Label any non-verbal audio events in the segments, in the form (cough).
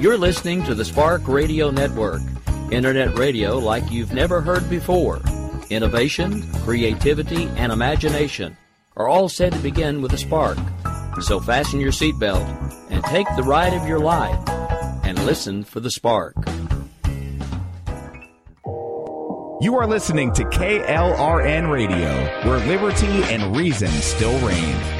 You're listening to the Spark Radio Network, internet radio like you've never heard before. Innovation, creativity, and imagination are all said to begin with a spark. So fasten your seatbelt and take the ride of your life and listen for the spark. You are listening to KLRN Radio, where liberty and reason still reign.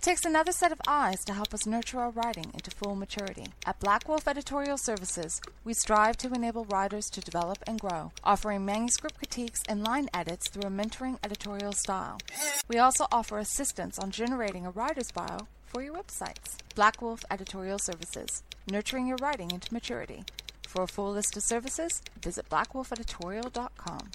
It takes another set of eyes to help us nurture our writing into full maturity. At Black Wolf Editorial Services, we strive to enable writers to develop and grow, offering manuscript critiques and line edits through a mentoring editorial style. We also offer assistance on generating a writer's bio for your websites. Black Wolf Editorial Services, nurturing your writing into maturity. For a full list of services, visit blackwolfeditorial.com.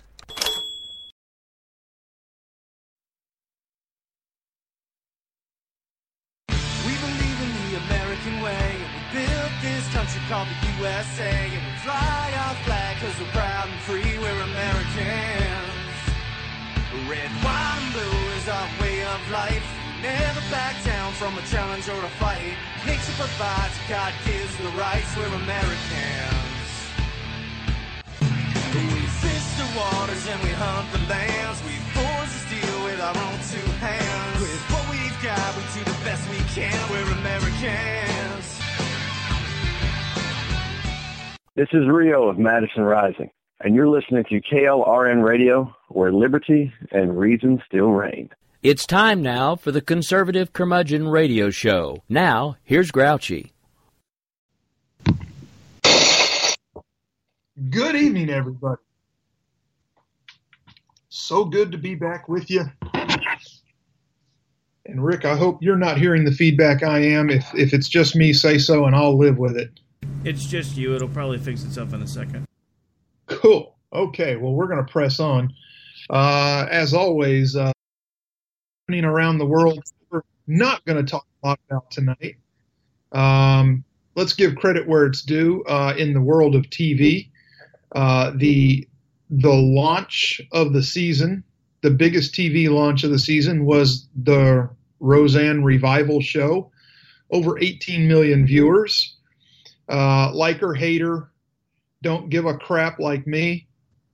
called the USA, and we fly our flag because we're proud and free, we're Americans. Red, white, and blue is our way of life. Never back down from a challenge or a fight. Nature provides, God gives the rights, we're Americans. We fish the waters and we hunt the lands. We forge the steel with our own two hands. With what we've got, we do the best we can. We're Americans. This is Rio of Madison Rising, and you're listening to KLRN Radio, where liberty and reason still reign. It's time now for the Conservative Curmudgeon Radio Show. Now, here's Grouchy. Good evening, everybody. So good to be back with you. And Rick, I hope you're not hearing the feedback I am. If if it's just me, say so, and I'll live with it. It's just you. It'll probably fix itself in a second. Cool. Okay. Well, we're going to press on. Uh, as always, uh, around the world, we're not going to talk a lot about tonight. Um, let's give credit where it's due. Uh, in the world of TV, uh, the the launch of the season, the biggest TV launch of the season was the Roseanne revival show. Over 18 million viewers. Uh, like or don't give a crap like me.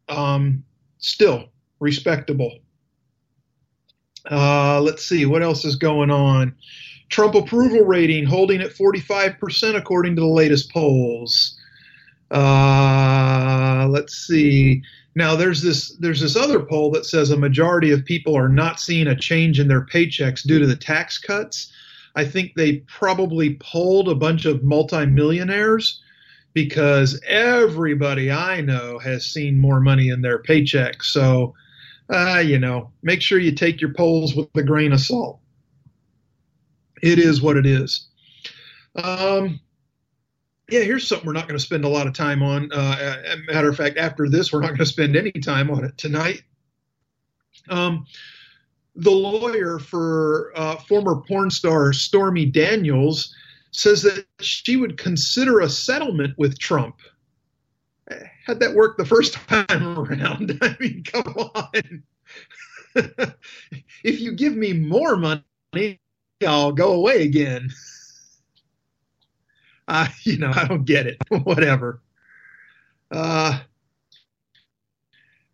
Um, still respectable. Uh, let's see what else is going on. Trump approval rating holding at 45% according to the latest polls. Uh, let's see. Now there's this there's this other poll that says a majority of people are not seeing a change in their paychecks due to the tax cuts. I think they probably polled a bunch of multimillionaires because everybody I know has seen more money in their paycheck. So, uh, you know, make sure you take your polls with a grain of salt. It is what it is. Um, yeah, here's something we're not going to spend a lot of time on. Uh, matter of fact, after this, we're not going to spend any time on it tonight. Um, the lawyer for uh, former porn star Stormy Daniels says that she would consider a settlement with Trump. How'd that worked the first time around? (laughs) I mean, come on. (laughs) if you give me more money, I'll go away again. (laughs) Uh, you know, I don't get it. Whatever. Uh,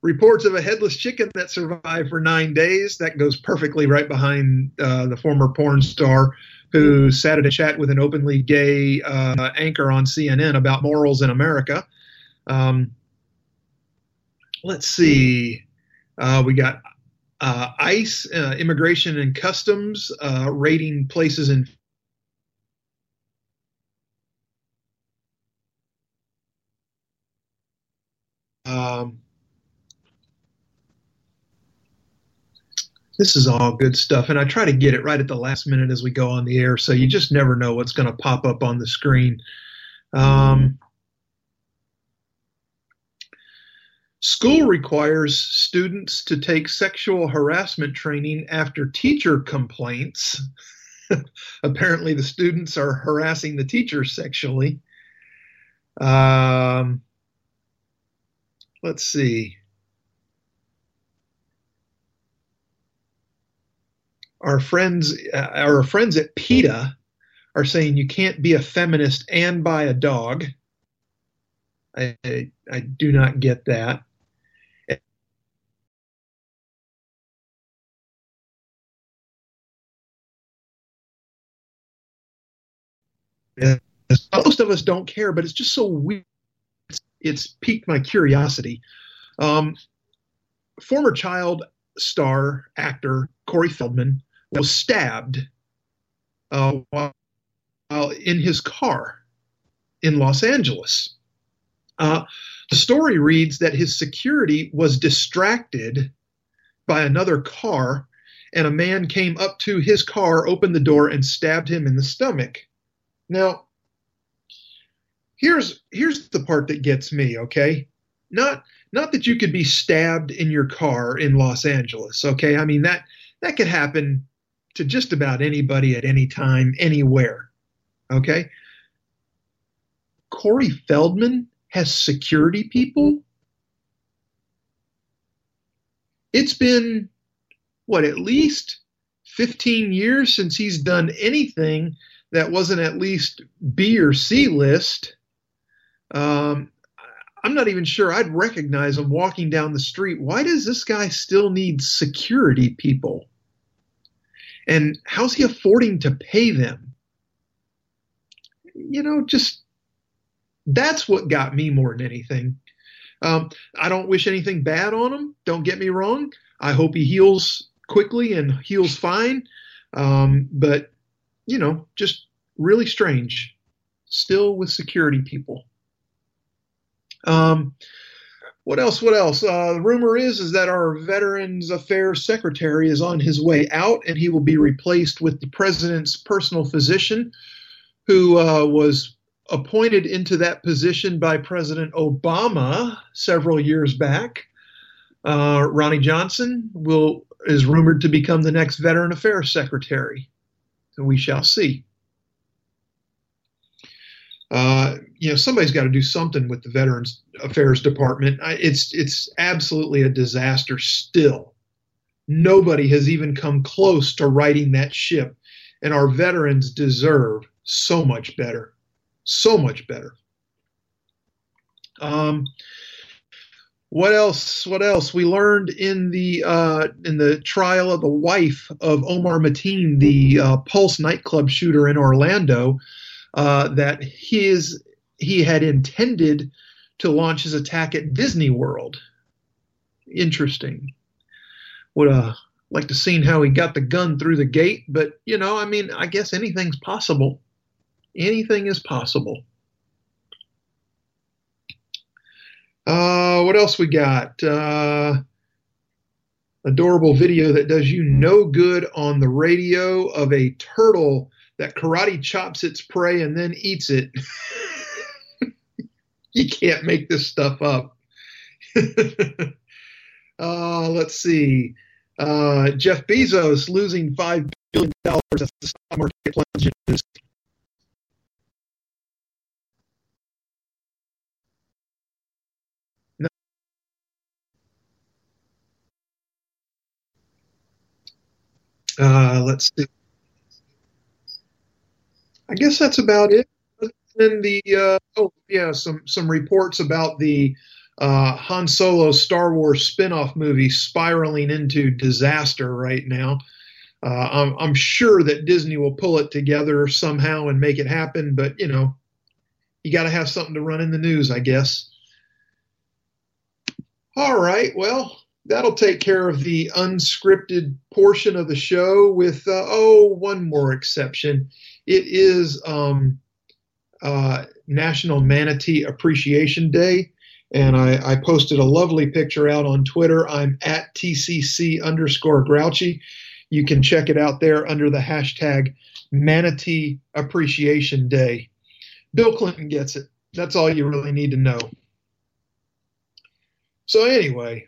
reports of a headless chicken that survived for nine days. That goes perfectly right behind uh, the former porn star who sat at a chat with an openly gay uh, anchor on CNN about morals in America. Um, let's see. Uh, we got uh, ICE, uh, Immigration and Customs, uh, rating places in Um, this is all good stuff, and I try to get it right at the last minute as we go on the air, so you just never know what's going to pop up on the screen. Um, school requires students to take sexual harassment training after teacher complaints. (laughs) Apparently, the students are harassing the teachers sexually. Um, let's see. Our friends, uh, our friends at PETA are saying you can't be a feminist and buy a dog. I, I, I do not get that. Most of us don't care, but it's just so weird. It's, it's piqued my curiosity. Um, former child star actor Corey Feldman was stabbed uh, while, in his car in Los Angeles. Uh, the story reads that his security was distracted by another car, and a man came up to his car, opened the door, and stabbed him in the stomach. Now, here's here's the part that gets me. Okay, not not that you could be stabbed in your car in Los Angeles. Okay, I mean that that could happen to just about anybody at any time, anywhere. Okay. Corey Feldman has security people. It's been, what, at least 15 years since he's done anything that wasn't at least B or C list. Um, I'm not even sure I'd recognize him walking down the street. Why does this guy still need security people? And how's he affording to pay them? You know, just that's what got me more than anything. Um, I don't wish anything bad on him. Don't get me wrong. I hope he heals quickly and heals fine. Um, but, you know, just really strange. Still with security people. Um, what else? What else? Uh, the rumor is is that our Veterans Affairs Secretary is on his way out, and he will be replaced with the president's personal physician, who uh, was appointed into that position by President Obama several years back. Uh, Ronnie Johnson will is rumored to become the next Veteran Affairs Secretary. So we shall see. Uh, you know, somebody's got to do something with the Veterans Affairs Department. It's it's absolutely a disaster still. Nobody has even come close to righting that ship, and our veterans deserve so much better, so much better. Um, what else? What else? We learned in the uh, in the trial of the wife of Omar Mateen, the uh, Pulse nightclub shooter in Orlando uh, that his he had intended to launch his attack at Disney World. Interesting. Would uh like to see how he got the gun through the gate, but you know, I mean, I guess anything's possible. Anything is possible. Uh, what else we got? Uh, adorable video that does you no good on the radio of a turtle that karate chops its prey and then eats it. (laughs) you can't make this stuff up. (laughs) uh, let's see. Uh, Jeff Bezos losing $5 billion as the stock market plunges. Uh, let's see. I guess that's about it. And the uh, oh yeah, some some reports about the uh, Han Solo Star Wars spinoff movie spiraling into disaster right now. Uh, I'm, I'm sure that Disney will pull it together somehow and make it happen, but you know, you got to have something to run in the news, I guess. All right, well, that'll take care of the unscripted portion of the show with uh, oh one more exception it is um, uh, National Manatee Appreciation Day, and I, I, posted a lovely picture out on Twitter. I'm at TCC underscore Grouchy. You can check it out there under the hashtag Manatee Appreciation Day. Bill Clinton gets it. That's all you really need to know. So anyway,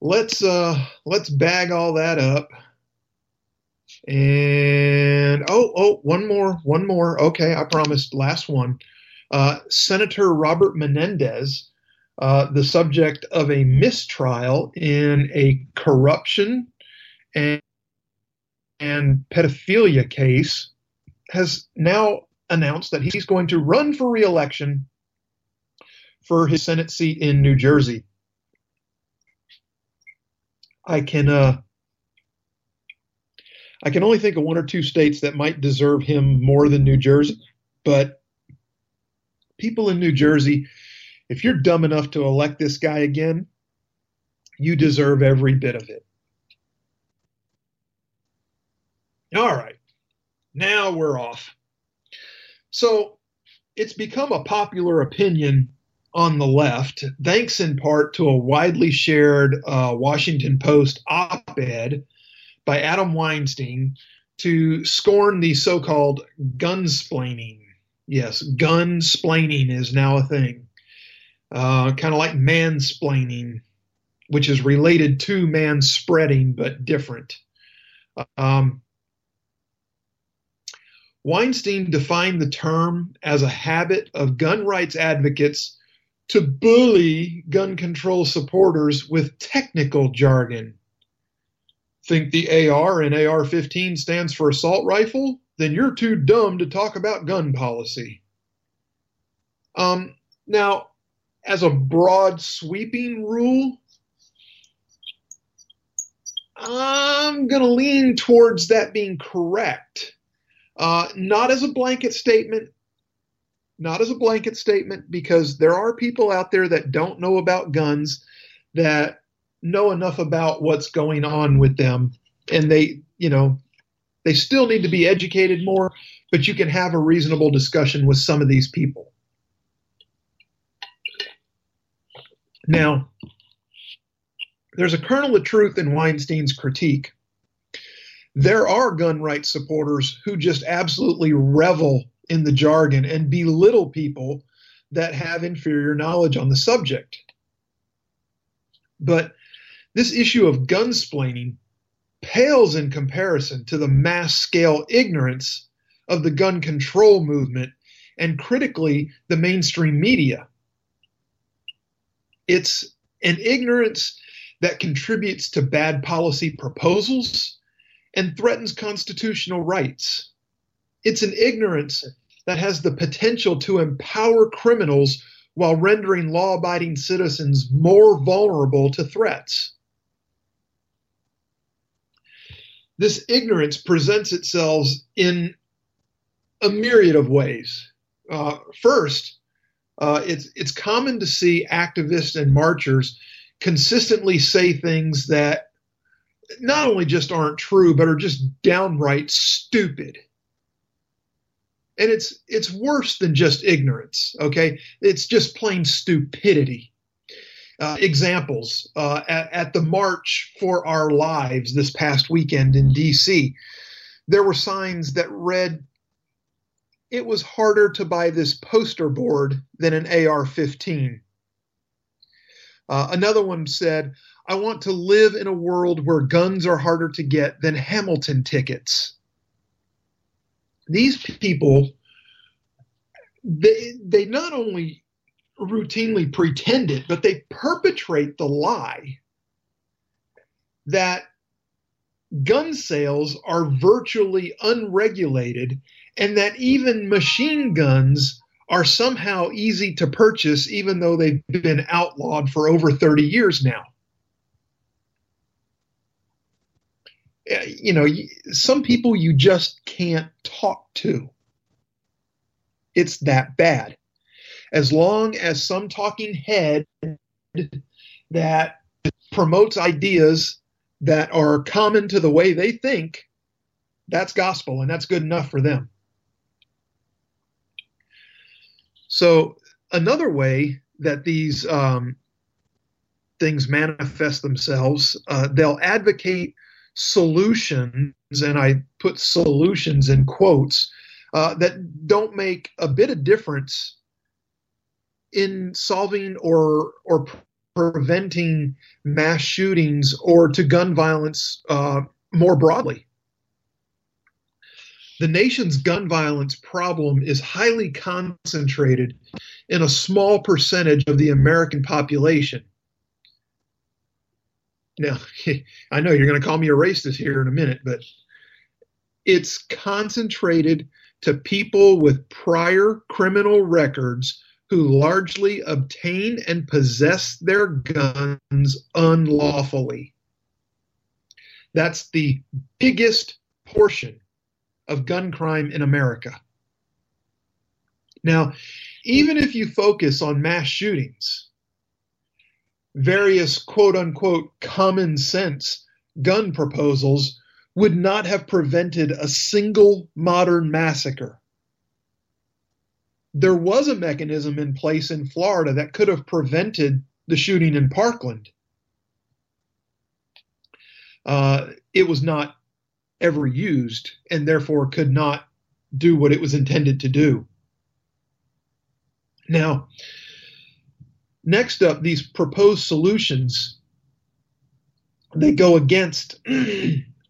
let's uh, let's bag all that up. And oh, oh, one more, one more. Okay, I promised. Last one. Uh, Senator Robert Menendez, uh, the subject of a mistrial in a corruption and pedophilia case, has now announced that he's going to run for reelection for his Senate seat in New Jersey. I can uh, I can only think of one or two states that might deserve him more than New Jersey, but people in New Jersey, if you're dumb enough to elect this guy again, you deserve every bit of it. All right. Now we're off. So it's become a popular opinion on the left, thanks in part to a widely shared uh, Washington Post op ed by Adam Weinstein to scorn the so called gunsplaining. Yes, gunsplaining is now a thing. Uh, kind of like mansplaining, which is related to man spreading but different. Um, Weinstein defined the term as a habit of gun rights advocates to bully gun control supporters with technical jargon. Think the AR and AR 15 stands for assault rifle? Then you're too dumb to talk about gun policy. Um, now, as a broad sweeping rule, I'm going to lean towards that being correct. Uh, not as a blanket statement, not as a blanket statement, because there are people out there that don't know about guns that know enough about what's going on with them, and they, you know, they still need to be educated more, but you can have a reasonable discussion with some of these people. Now, there's a kernel of truth in Weinstein's critique there are gun rights supporters who just absolutely revel in the jargon and belittle people that have inferior knowledge on the subject. But this issue of gunsplaining pales in comparison to the mass scale ignorance of the gun control movement and critically the mainstream media. It's an ignorance that contributes to bad policy proposals and threatens constitutional rights. It's an ignorance that has the potential to empower criminals while rendering law abiding citizens more vulnerable to threats. This ignorance presents itself in a myriad of ways. Uh, first, uh, it's it's common to see activists and marchers consistently say things that not only just aren't true, but are just downright stupid. And it's it's worse than just ignorance. Okay, it's just plain stupidity. Uh, examples uh, at, at the March for Our Lives this past weekend in D.C. There were signs that read, "It was harder to buy this poster board than an AR-15." Uh, another one said, I want to live in a world where guns are harder to get than Hamilton tickets. These people, they, they not only routinely pretend it, but they perpetrate the lie that gun sales are virtually unregulated and that even machine guns are somehow easy to purchase even though they've been outlawed for over 30 years now. You know, some people you just can't talk to. It's that bad. As long as some talking head that promotes ideas that are common to the way they think, that's gospel and that's good enough for them. So, another way that these um, things manifest themselves, uh, they'll advocate solutions, and I put solutions in quotes, uh, that don't make a bit of difference in solving or or preventing mass shootings or to gun violence uh, more broadly. The nation's gun violence problem is highly concentrated in a small percentage of the American population. Now, (laughs) I know you're going to call me a racist here in a minute, but it's concentrated to people with prior criminal records who largely obtain and possess their guns unlawfully. That's the biggest portion of gun crime in America. Now, even if you focus on mass shootings, various quote unquote common sense gun proposals would not have prevented a single modern massacre. There was a mechanism in place in Florida that could have prevented the shooting in Parkland. Uh, it was not ever used and therefore could not do what it was intended to do. Now, next up, these proposed solutions they go against (clears throat)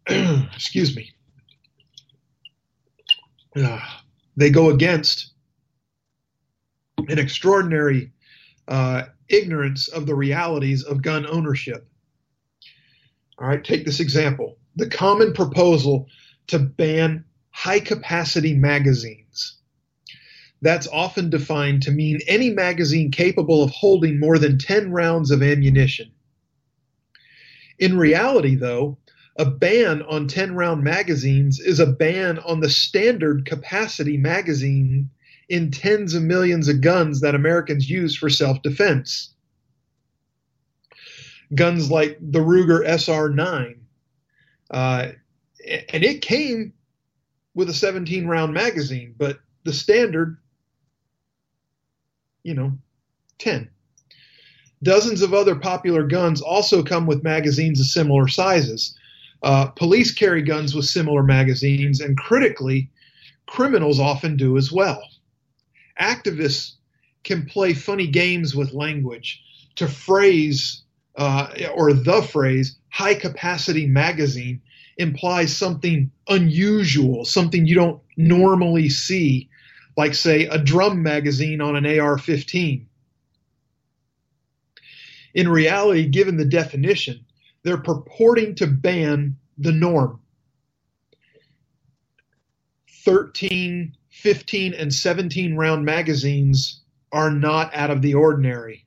excuse me uh, they go against an extraordinary uh, ignorance of the realities of gun ownership. All right take this example. The common proposal to ban high capacity magazines. That's often defined to mean any magazine capable of holding more than 10 rounds of ammunition. In reality, though, a ban on 10 round magazines is a ban on the standard capacity magazine in tens of millions of guns that Americans use for self defense. Guns like the Ruger SR 9. Uh, and it came with a 17 round magazine, but the standard, you know, 10. Dozens of other popular guns also come with magazines of similar sizes. Uh, police carry guns with similar magazines, and critically, criminals often do as well. Activists can play funny games with language to phrase uh, or the phrase high capacity magazine implies something unusual, something you don't normally see, like, say, a drum magazine on an AR 15 in reality, given the definition, they're purporting to ban the norm. 13, 15, and 17 round magazines are not out of the ordinary.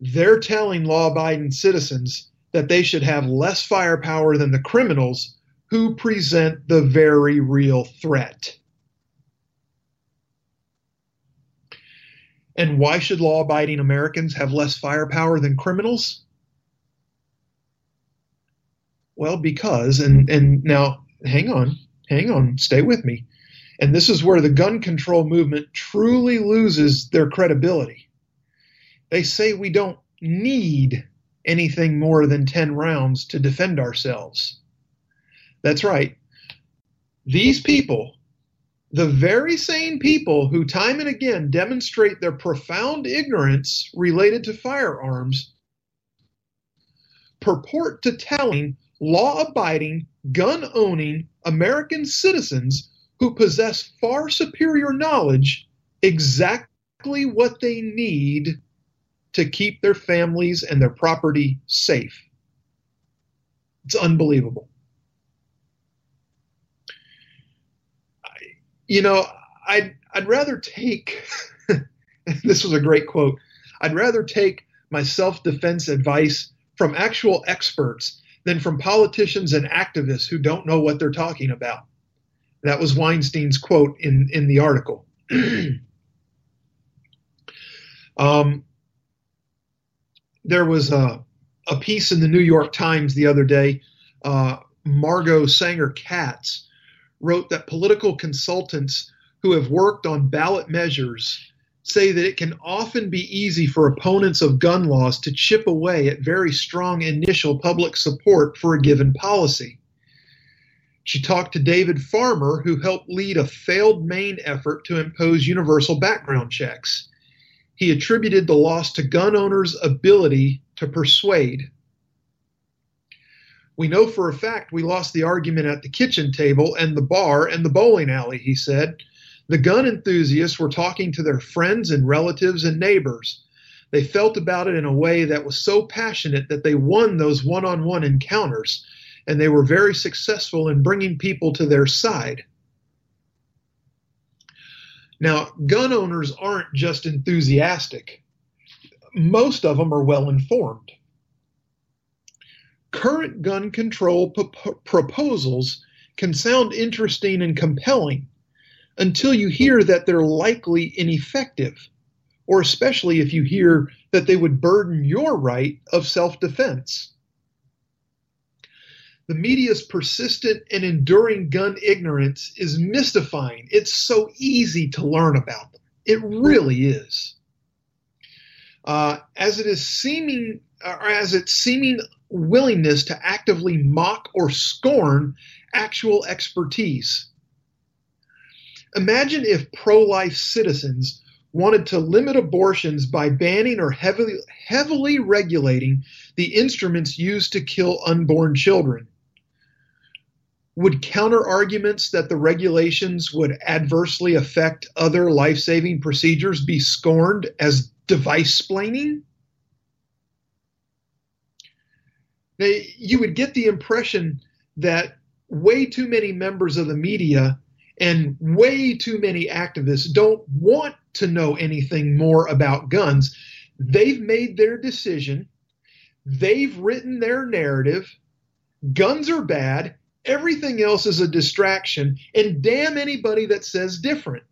They're telling law abiding citizens that they should have less firepower than the criminals who present the very real threat. And why should law abiding Americans have less firepower than criminals? Well, because, and, and now hang on, hang on, stay with me. And this is where the gun control movement truly loses their credibility. They say we don't need anything more than 10 rounds to defend ourselves. That's right. These people the very same people who time and again demonstrate their profound ignorance related to firearms purport to telling law abiding, gun owning American citizens who possess far superior knowledge exactly what they need to keep their families and their property safe. It's unbelievable. you know, I'd I'd rather take (laughs) this was a great quote. I'd rather take my self-defense advice from actual experts than from politicians and activists who don't know what they're talking about. That was Weinstein's quote in, in the article. (clears throat) um, there was a, a piece in the New York Times the other day. Uh, Margot Sanger Katz wrote that political consultants who have worked on ballot measures say that it can often be easy for opponents of gun laws to chip away at very strong initial public support for a given policy. She talked to David Farmer, who helped lead a failed Maine effort to impose universal background checks. He attributed the loss to gun owners' ability to persuade. We know for a fact we lost the argument at the kitchen table and the bar and the bowling alley, he said. The gun enthusiasts were talking to their friends and relatives and neighbors. They felt about it in a way that was so passionate that they won those one on one encounters. and they were very successful in bringing people to their side. Now, gun owners aren't just enthusiastic, most of them are well informed. Current gun control p- proposals can sound interesting and compelling until you hear that they're likely ineffective, or especially if you hear that they would burden your right of self defense. The media's persistent and enduring gun ignorance is mystifying. It's so easy to learn about them. It really is. Uh, as it is seeming, or as its seeming willingness to actively mock or scorn actual expertise. Imagine if pro-life citizens wanted to limit abortions by banning or heavily, heavily regulating the instruments used to kill unborn children would counter arguments that the regulations would adversely affect other life saving procedures be scorned as device splaining? You would get the impression that way too many members of the media and way too many activists don't want to know anything more about guns. They've made their decision, they've written their narrative. Guns are bad Everything else is a distraction, and damn anybody that says different.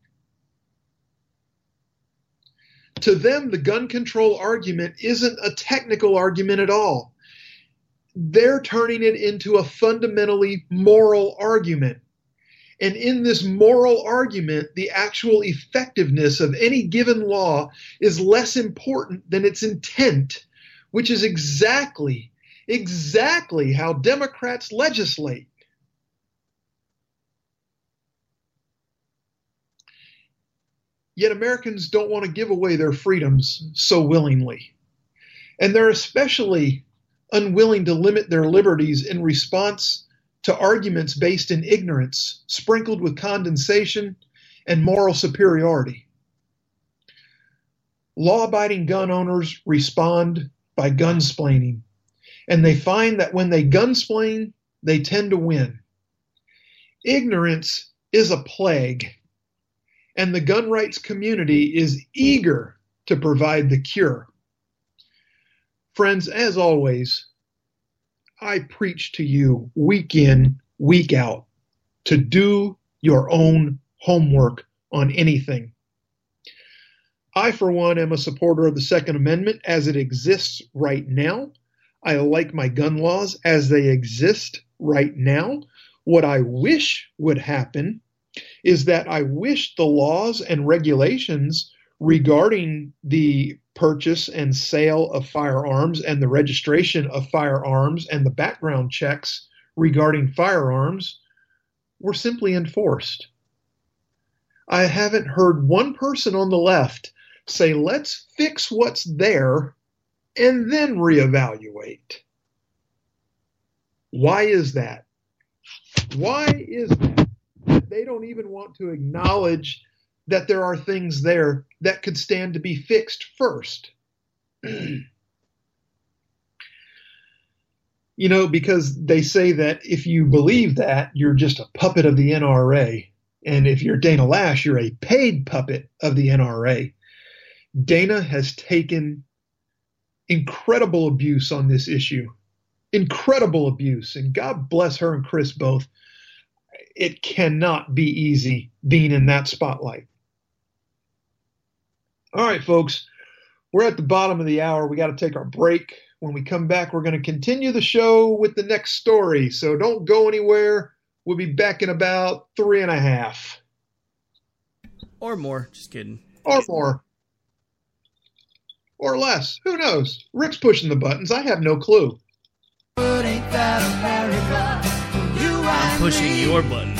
To them, the gun control argument isn't a technical argument at all. They're turning it into a fundamentally moral argument. And in this moral argument, the actual effectiveness of any given law is less important than its intent, which is exactly, exactly how Democrats legislate. Yet Americans don't want to give away their freedoms so willingly. And they're especially unwilling to limit their liberties in response to arguments based in ignorance, sprinkled with condensation and moral superiority. Law abiding gun owners respond by gunsplaining, and they find that when they gunsplain, they tend to win. Ignorance is a plague and the gun rights community is eager to provide the cure. Friends, as always, I preach to you week in, week out to do your own homework on anything. I, for one, am a supporter of the Second Amendment as it exists right now. I like my gun laws as they exist right now. What I wish would happen is that I wish the laws and regulations regarding the purchase and sale of firearms and the registration of firearms and the background checks regarding firearms were simply enforced. I haven't heard one person on the left say, let's fix what's there and then reevaluate. Why is that? Why is that? they don't even want to acknowledge that there are things there that could stand to be fixed first. (clears throat) you know, because they say that if you believe that, you're just a puppet of the NRA. And if you're Dana Loesch, you're a paid puppet of the NRA. Dana has taken incredible abuse on this issue. Incredible abuse. And God bless her and Chris both it cannot be easy being in that spotlight. All right, folks, we're at the bottom of the hour. We got to take our break. When we come back, we're going to continue the show with the next story. So don't go anywhere. We'll be back in about three and a half. Or more. Just kidding. Or more. Or less. Who knows? Rick's pushing the buttons. I have no clue. I'm pushing your buttons.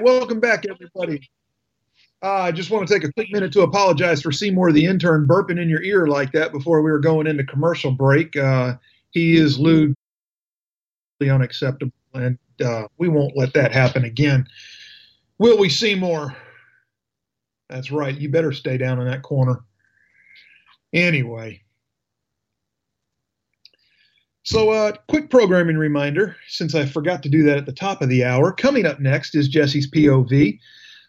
Right, welcome back, everybody. Uh, I just want to take a quick minute to apologize for Seymour the intern burping in your ear like that before we were going into commercial break. Uh, he is lewd, unacceptable, and uh, we won't let that happen again. Will we, Seymour? That's right. You better stay down in that corner. Anyway. So, uh, quick programming reminder, since I forgot to do that at the top of the hour. Coming up next is Jesse's POV.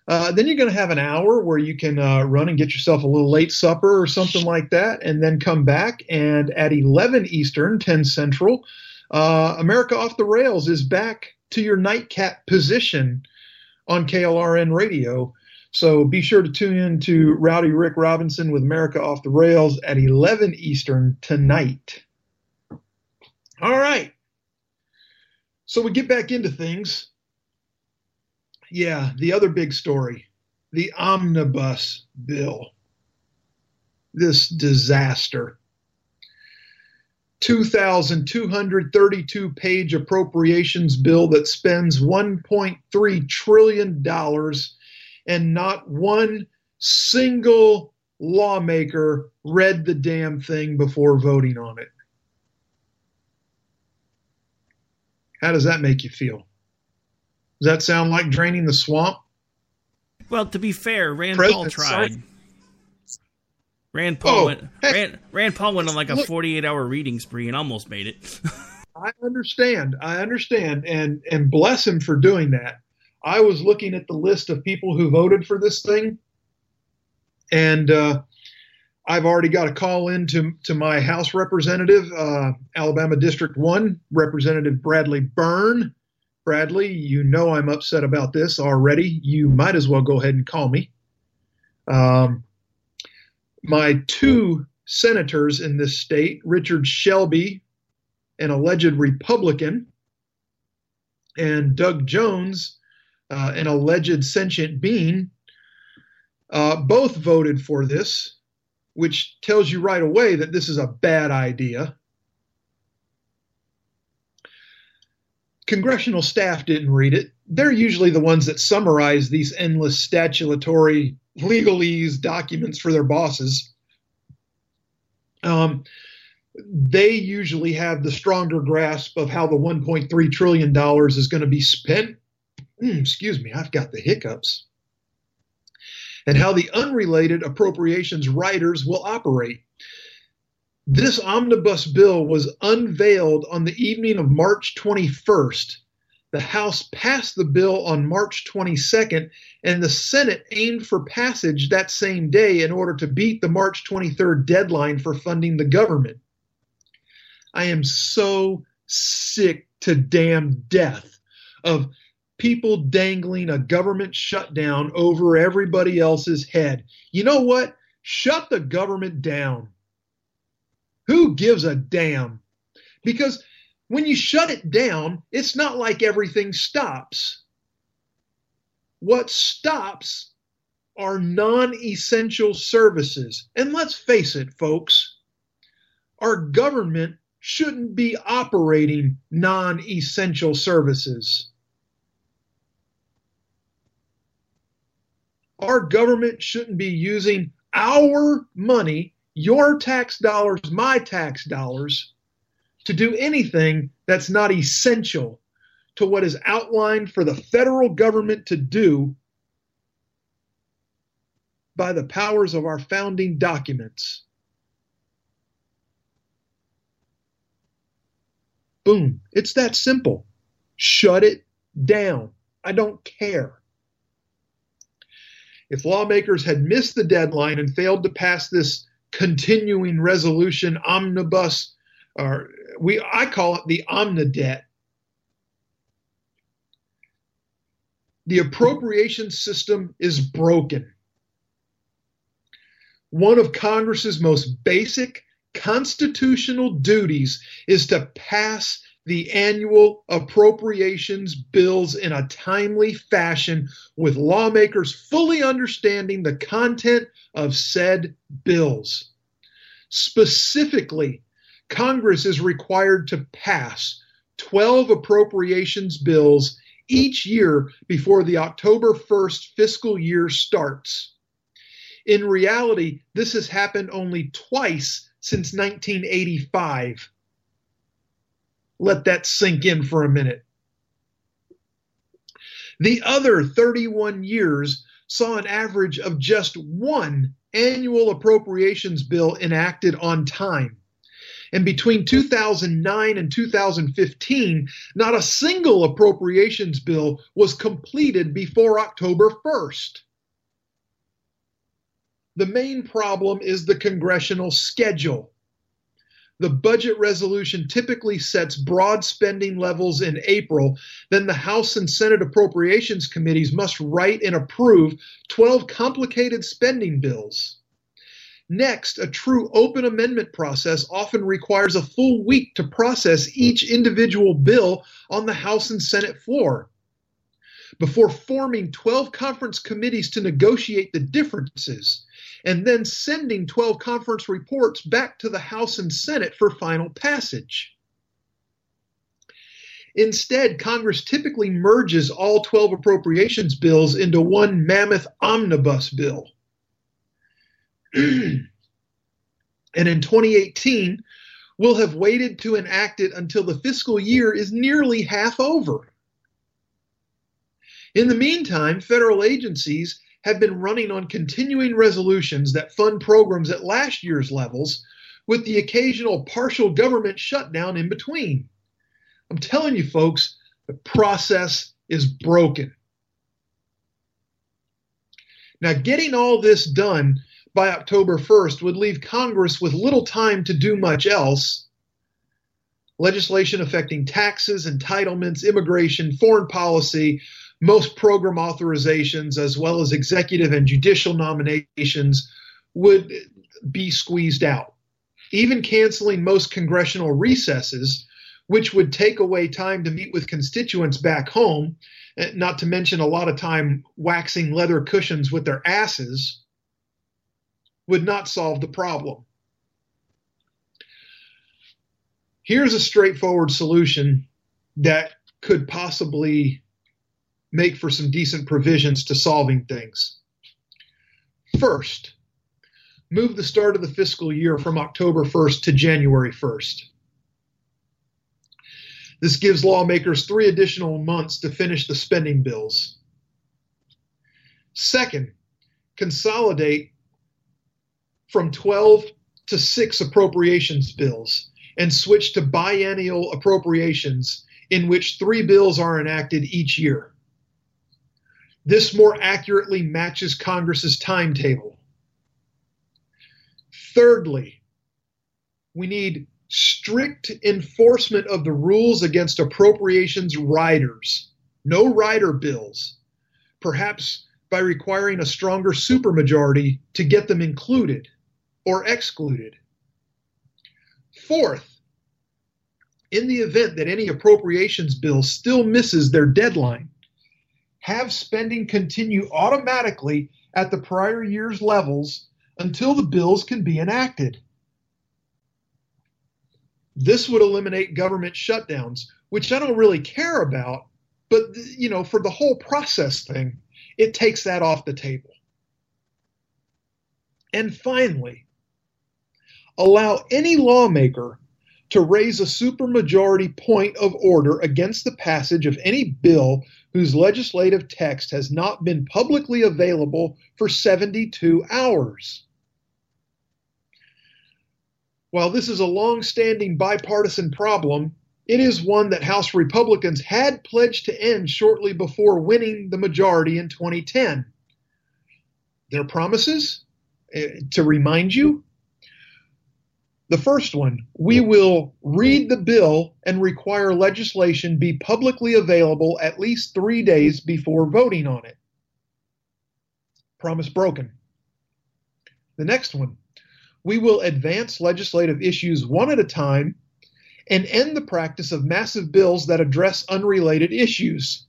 Uh, then you're going to have an hour where you can uh, run and get yourself a little late supper or something like that, and then come back. And at 11 Eastern, 10 Central, uh, America Off the Rails is back to your nightcap position on KLRN radio. So be sure to tune in to Rowdy Rick Robinson with America Off the Rails at 11 Eastern tonight. All right. So we get back into things. Yeah, the other big story the omnibus bill. This disaster. 2,232 page appropriations bill that spends $1.3 trillion and not one single lawmaker read the damn thing before voting on it. How does that make you feel? Does that sound like draining the swamp? Well, to be fair, Rand President Paul tried. Sark- Rand Paul Oh, went. heck, Rand, Rand Paul went on like a look- forty-eight hour reading spree and almost made it. (laughs) I understand. I understand, and and bless him for doing that. I was looking at the list of people who voted for this thing, and uh, I've already got a call in to, to my House representative, uh, Alabama District 1, Representative Bradley Byrne. Bradley, you know I'm upset about this already. You might as well go ahead and call me. Um, my two senators in this state, Richard Shelby, an alleged Republican, and Doug Jones, uh, an alleged sentient being, uh, both voted for this, which tells you right away that this is a bad idea. Congressional staff didn't read it. They're usually the ones that summarize these endless statutory legalese documents for their bosses. Um, they usually have the stronger grasp of how the 1.3 trillion dollars is going to be spent. Mm, excuse me, I've got the hiccups. And how the unrelated appropriations riders will operate. This omnibus bill was unveiled on the evening of March 21st. The House passed the bill on March 22nd, and the Senate aimed for passage that same day in order to beat the March 23rd deadline for funding the government. I am so sick to damn death of people dangling a government shutdown over everybody else's head. You know what? Shut the government down. Who gives a damn? Because when you shut it down, it's not like everything stops. What stops are non essential services. And let's face it, folks, our government shouldn't be operating non essential services. Our government shouldn't be using our money, your tax dollars, my tax dollars, to do anything that's not essential to what is outlined for the federal government to do by the powers of our founding documents. Boom. It's that simple. Shut it down. I don't care. If lawmakers had missed the deadline and failed to pass this continuing resolution omnibus, or we I call it the omnidebt, the appropriation system is broken. One of Congress's most basic constitutional duties is to pass the annual appropriations bills in a timely fashion with lawmakers fully understanding the content of said bills. Specifically, Congress is required to pass 12 appropriations bills each year before the October 1st fiscal year starts. In reality, this has happened only twice since 1985. Let that sink in for a minute. The other 31 years saw an average of just one annual appropriations bill enacted on time. And between 2009 and 2015, not a single appropriations bill was completed before October 1st. The main problem is the congressional schedule. The budget resolution typically sets broad spending levels in April. Then the House and Senate Appropriations Committees must write and approve 12 complicated spending bills. Next, a true open amendment process often requires a full week to process each individual bill on the House and Senate floor. Before forming 12 conference committees to negotiate the differences, and then sending 12 conference reports back to the House and Senate for final passage. Instead, Congress typically merges all 12 appropriations bills into one mammoth omnibus bill. (clears throat) and in 2018, we'll have waited to enact it until the fiscal year is nearly half over. In the meantime, federal agencies have been running on continuing resolutions that fund programs at last year's levels with the occasional partial government shutdown in between. I'm telling you, folks, the process is broken. Now, getting all this done by October 1st would leave Congress with little time to do much else. Legislation affecting taxes, entitlements, immigration, foreign policy, most program authorizations, as well as executive and judicial nominations, would be squeezed out. Even canceling most congressional recesses, which would take away time to meet with constituents back home, eh, not to mention a lot of time waxing leather cushions with their asses, would not solve the problem. Here's a straightforward solution that could possibly make for some decent provisions to solving things. First, move the start of the fiscal year from October 1st to January 1st. This gives lawmakers three additional months to finish the spending bills. Second, consolidate from 12 to 6 appropriations bills and switch to biennial appropriations in which three bills are enacted each year. This more accurately matches Congress's timetable. Thirdly, we need strict enforcement of the rules against appropriations riders. No rider bills, perhaps by requiring a stronger supermajority to get them included or excluded. Fourth, in the event that any appropriations bill still misses their deadline, have spending continue automatically at the prior year's levels until the bills can be enacted. This would eliminate government shutdowns, which I don't really care about, but you know, for the whole process thing, it takes that off the table. And finally, allow any lawmaker to raise a supermajority point of order against the passage of any bill whose legislative text has not been publicly available for 72 hours. While this is a long standing bipartisan problem, it is one that House Republicans had pledged to end shortly before winning the majority in 2010. Their promises, uh, to remind you, the first one, we will read the bill and require legislation be publicly available at least three days before voting on it. Promise broken. The next one, we will advance legislative issues one at a time and end the practice of massive bills that address unrelated issues.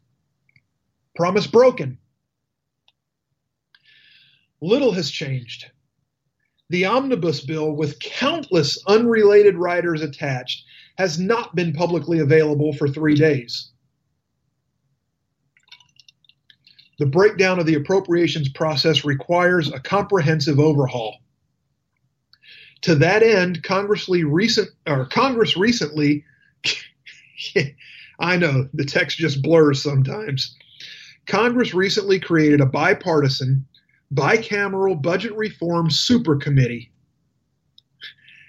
Promise broken. Little has changed. The omnibus bill, with countless unrelated riders attached, has not been publicly available for three days. The breakdown of the appropriations process requires a comprehensive overhaul. To that end, Congress recent or Congress recently (laughs) I know the text just blurs sometimes. Congress recently created a bipartisan bicameral budget reform super committee.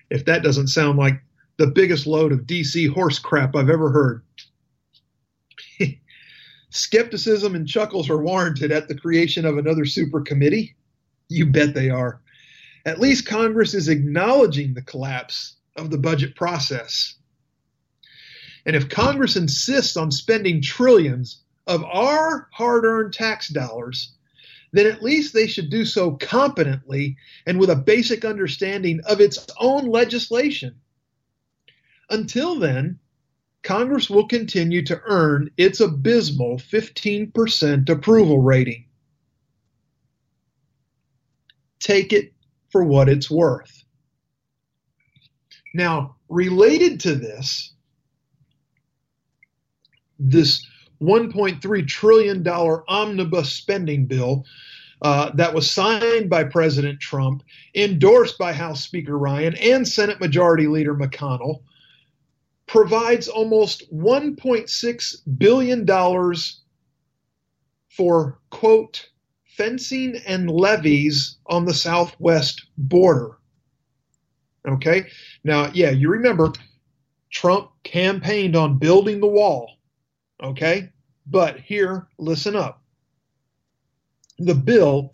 If that doesn't sound like the biggest load of DC horse crap I've ever heard. (laughs) Skepticism and chuckles are warranted at the creation of another super committee. You bet they are at least Congress is acknowledging the collapse of the budget process. And if Congress insists on spending trillions of our hard earned tax dollars, then at least they should do so competently and with a basic understanding of its own legislation. Until then, Congress will continue to earn its abysmal 15% approval rating. Take it for what it's worth. Now, related to this, this $1.3 trillion omnibus spending bill uh, that was signed by President Trump, endorsed by House Speaker Ryan and Senate Majority Leader McConnell, provides almost $1.6 billion for, quote, fencing and levees on the southwest border. Okay? Now, yeah, you remember Trump campaigned on building the wall. Okay? But here, listen up. The bill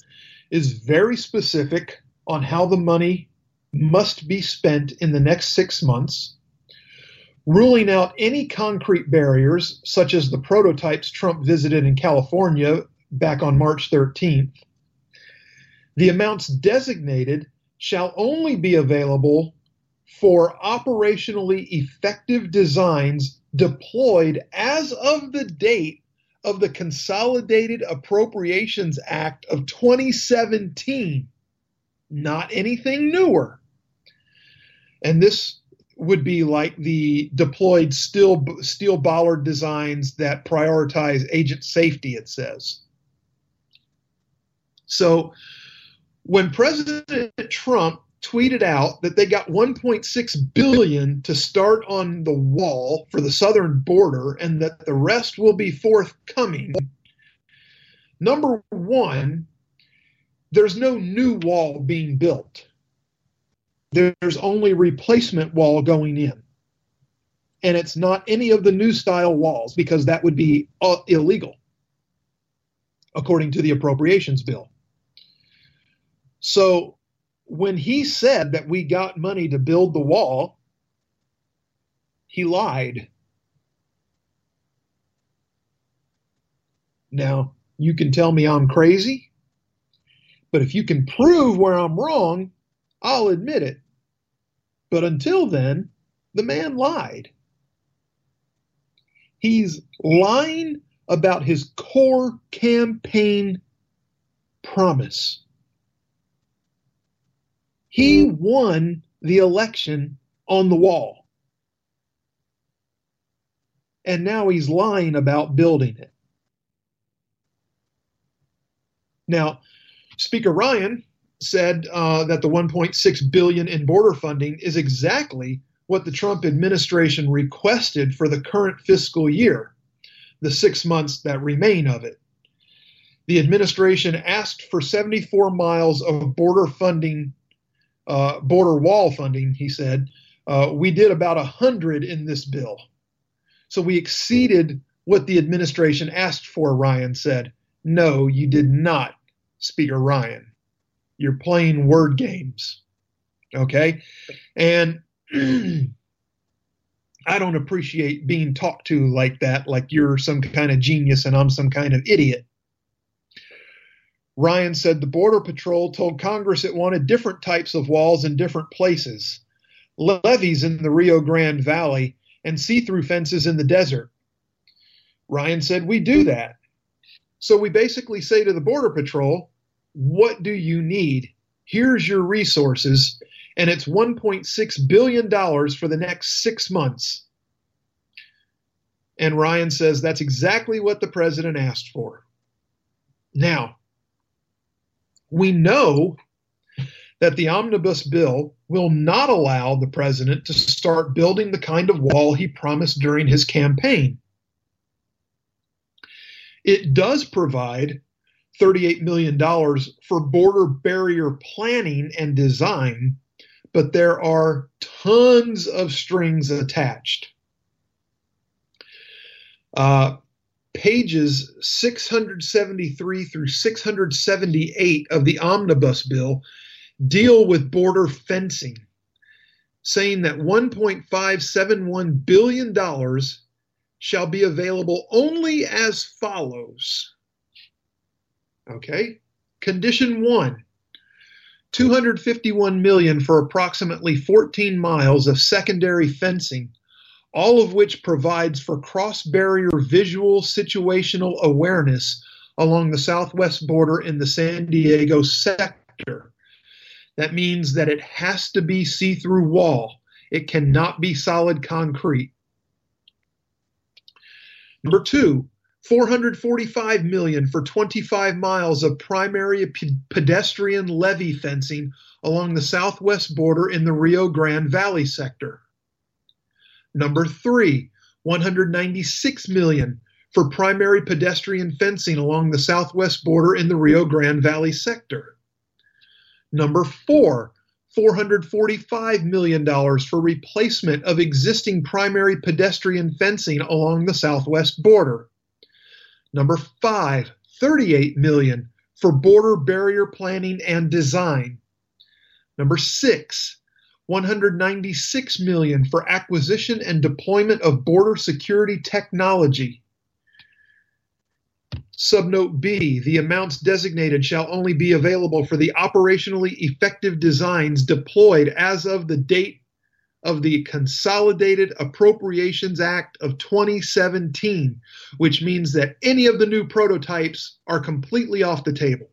is very specific on how the money must be spent in the next six months, ruling out any concrete barriers, such as the prototypes Trump visited in California back on March 13th. The amounts designated shall only be available for operationally effective designs deployed as of the date of the Consolidated Appropriations Act of 2017, not anything newer. And this would be like the deployed steel, steel bollard designs that prioritize agent safety, it says. So when President Trump tweeted out that they got 1.6 billion to start on the wall for the southern border and that the rest will be forthcoming. Number 1, there's no new wall being built. There's only replacement wall going in. And it's not any of the new style walls because that would be uh, illegal according to the appropriations bill. So when he said that we got money to build the wall, he lied. Now, you can tell me I'm crazy, but if you can prove where I'm wrong, I'll admit it. But until then, the man lied. He's lying about his core campaign promise. He won the election on the wall. And now he's lying about building it. Now, Speaker Ryan said uh, that the 1.6 billion in border funding is exactly what the Trump administration requested for the current fiscal year, the six months that remain of it. The administration asked for 74 miles of border funding uh, border wall funding, he said, uh, we did about a hundred in this bill. So we exceeded what the administration asked for, Ryan said. No, you did not, Speaker Ryan. You're playing word games. Okay? And (clears throat) I don't appreciate being talked to like that, like you're some kind of genius and I'm some kind of idiot. Ryan said the Border Patrol told Congress it wanted different types of walls in different places levees in the Rio Grande Valley and see through fences in the desert. Ryan said, We do that. So we basically say to the Border Patrol, What do you need? Here's your resources. And it's $1.6 billion for the next six months. And Ryan says that's exactly what the president asked for. Now, we know that the omnibus bill will not allow the president to start building the kind of wall he promised during his campaign. It does provide $38 million for border barrier planning and design, but there are tons of strings attached. Uh, pages 673 through 678 of the omnibus bill deal with border fencing, saying that $1.571 billion shall be available only as follows. Okay. Condition one 251 million for approximately 14 miles of secondary fencing all of which provides for cross barrier visual situational awareness along the southwest border in the San Diego sector. That means that it has to be see through wall, it cannot be solid concrete. Number two, 445 million for 25 miles of primary pedestrian levee fencing along the southwest border in the Rio Grande Valley sector. Number three, 196 million for primary pedestrian fencing along the southwest border in the Rio Grande Valley sector. Number four, $445 million for replacement of existing primary pedestrian fencing along the southwest border. Number five, 38 million for border barrier planning and design. Number six, 196 million for acquisition and deployment of border security technology. Subnote B, the amounts designated shall only be available for the operationally effective designs deployed as of the date of the Consolidated Appropriations Act of 2017, which means that any of the new prototypes are completely off the table.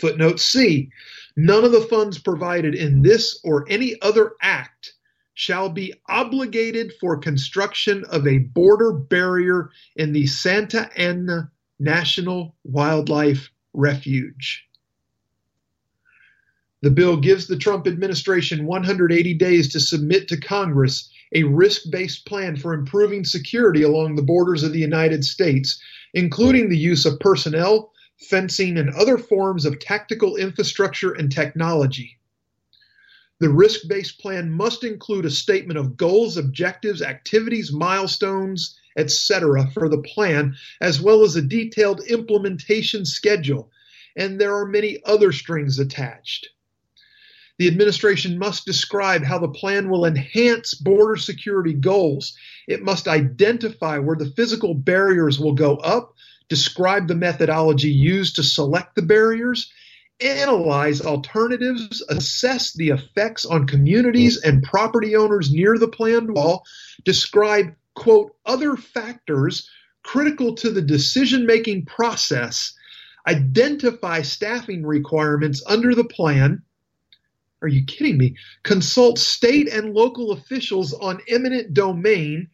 Footnote C, none of the funds provided in this or any other act shall be obligated for construction of a border barrier in the Santa Ana National Wildlife Refuge. The bill gives the Trump administration 180 days to submit to Congress a risk based plan for improving security along the borders of the United States, including the use of personnel, fencing, and other forms of tactical infrastructure and technology. The risk based plan must include a statement of goals, objectives, activities, milestones, etc. for the plan, as well as a detailed implementation schedule. And there are many other strings attached. The administration must describe how the plan will enhance border security goals. It must identify where the physical barriers will go up, describe the methodology used to select the barriers, analyze alternatives, assess the effects on communities and property owners near the planned wall, describe, quote, other factors critical to the decision making process, identify staffing requirements under the plan. Are you kidding me? Consult state and local officials on eminent domain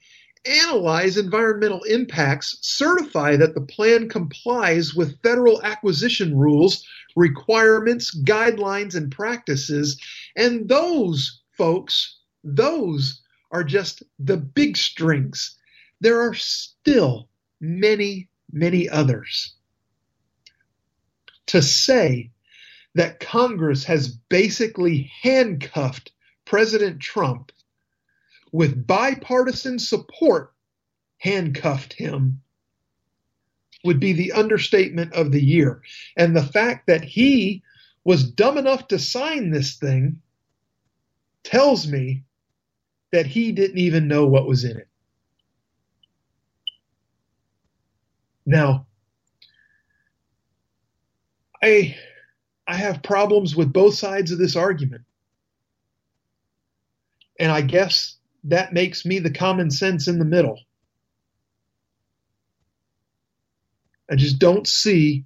analyze environmental impacts, certify that the plan complies with federal acquisition rules, requirements, guidelines, and practices. And those, folks, those are just the big strings. There are still many, many others. To say that Congress has basically handcuffed President Trump with bipartisan support, handcuffed him would be the understatement of the year. And the fact that he was dumb enough to sign this thing tells me that he didn't even know what was in it. Now, I I have problems with both sides of this argument. And I guess that makes me the common sense in the middle. I just don't see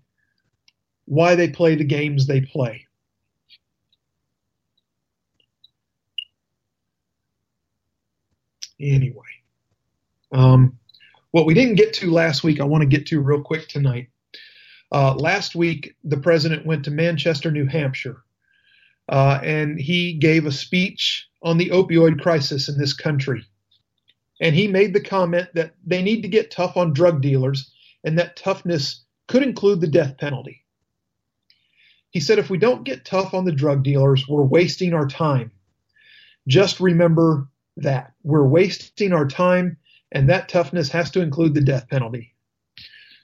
why they play the games they play. Anyway, um, what we didn't get to last week, I want to get to real quick tonight. Uh, last week, the president went to Manchester, New Hampshire, uh, and he gave a speech on the opioid crisis in this country. And he made the comment that they need to get tough on drug dealers and that toughness could include the death penalty. He said, if we don't get tough on the drug dealers, we're wasting our time. Just remember that. We're wasting our time, and that toughness has to include the death penalty.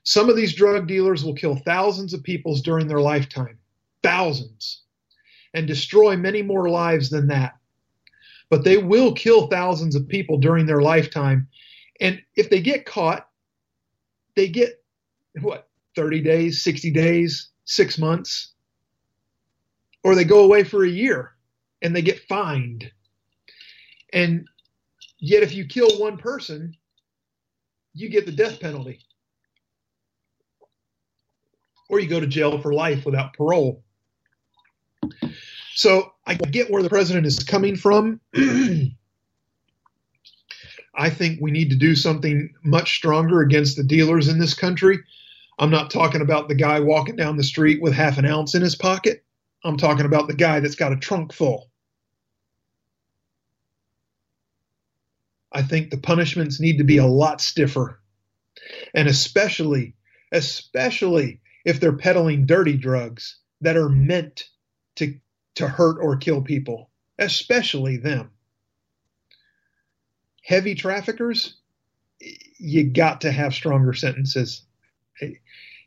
Some of these drug dealers will kill thousands of people during their lifetime, thousands, and destroy many more lives than that but they will kill thousands of people during their lifetime. And if they get caught, they get what, 30 days, 60 days, six months, or they go away for a year and they get fined. And yet, if you kill one person, you get the death penalty. Or you go to jail for life without parole. So I get where the president is coming from. (clears throat) I think we need to do something much stronger against the dealers in this country. I'm not talking about the guy walking down the street with half an ounce in his pocket. I'm talking about the guy that's got a trunk full. I think the punishments need to be a lot stiffer. And especially, especially if they're peddling dirty drugs that are meant to to hurt or kill people, especially them. Heavy traffickers, you got to have stronger sentences.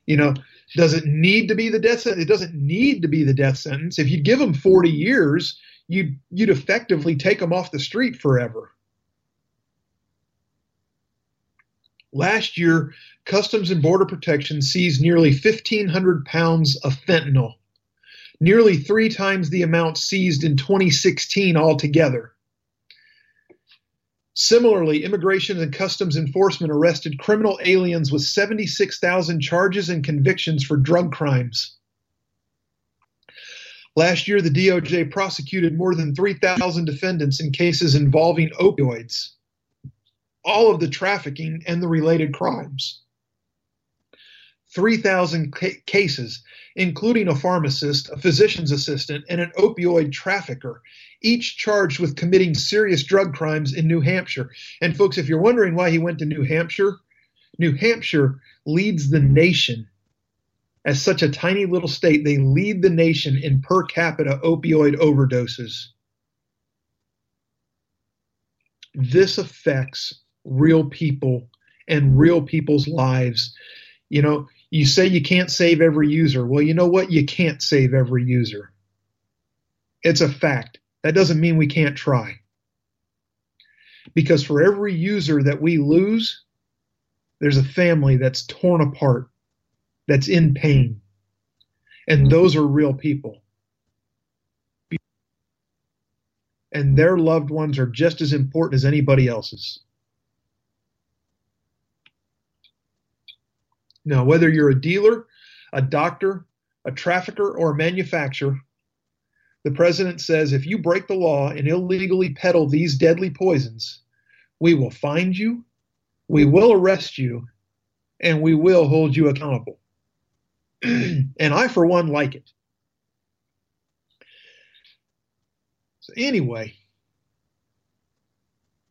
You know, does it need to be the death sentence? It doesn't need to be the death sentence. If you give them 40 years, you'd, you'd effectively take them off the street forever. Last year, Customs and Border Protection seized nearly 1,500 pounds of fentanyl, nearly three times the amount seized in 2016 altogether. Similarly, Immigration and Customs Enforcement arrested criminal aliens with 76,000 charges and convictions for drug crimes. Last year, the DOJ prosecuted more than 3,000 defendants in cases involving opioids, all of the trafficking and the related crimes. 3,000 ca- cases, including a pharmacist, a physician's assistant, and an opioid trafficker, each charged with committing serious drug crimes in New Hampshire. And folks, if you're wondering why he went to New Hampshire, New Hampshire leads the nation. As such a tiny little state, they lead the nation in per capita opioid overdoses. This affects real people and real people's lives. You know, you say you can't save every user. Well, you know what? You can't save every user. It's a fact. That doesn't mean we can't try. Because for every user that we lose, there's a family that's torn apart, that's in pain. And those are real people. And their loved ones are just as important as anybody else's. Now, whether you're a dealer, a doctor, a trafficker, or a manufacturer, the president says if you break the law and illegally peddle these deadly poisons, we will find you, we will arrest you, and we will hold you accountable. (clears throat) and I, for one, like it. So, anyway,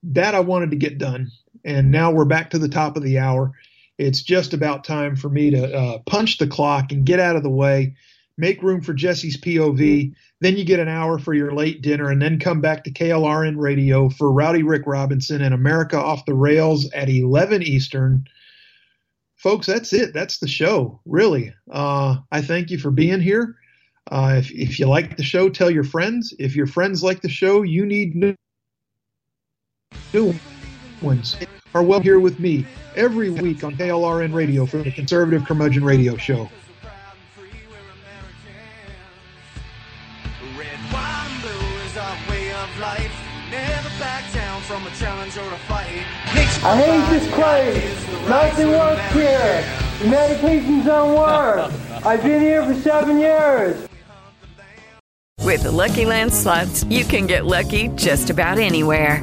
that I wanted to get done. And now we're back to the top of the hour. It's just about time for me to uh, punch the clock and get out of the way, make room for Jesse's POV. Then you get an hour for your late dinner, and then come back to KLRN Radio for Rowdy Rick Robinson and America Off the Rails at 11 Eastern. Folks, that's it. That's the show, really. Uh, I thank you for being here. Uh, if, if you like the show, tell your friends. If your friends like the show, you need new, new ones. Are well here with me every week on KLRN Radio for the Conservative Curmudgeon Radio Show. Red, white, and blue is our way of life. Never back down from a challenge or a fight. I hate this place. Nothing works here. The medications don't work. I've been here for seven years. With the Lucky Land slots, you can get lucky just about anywhere.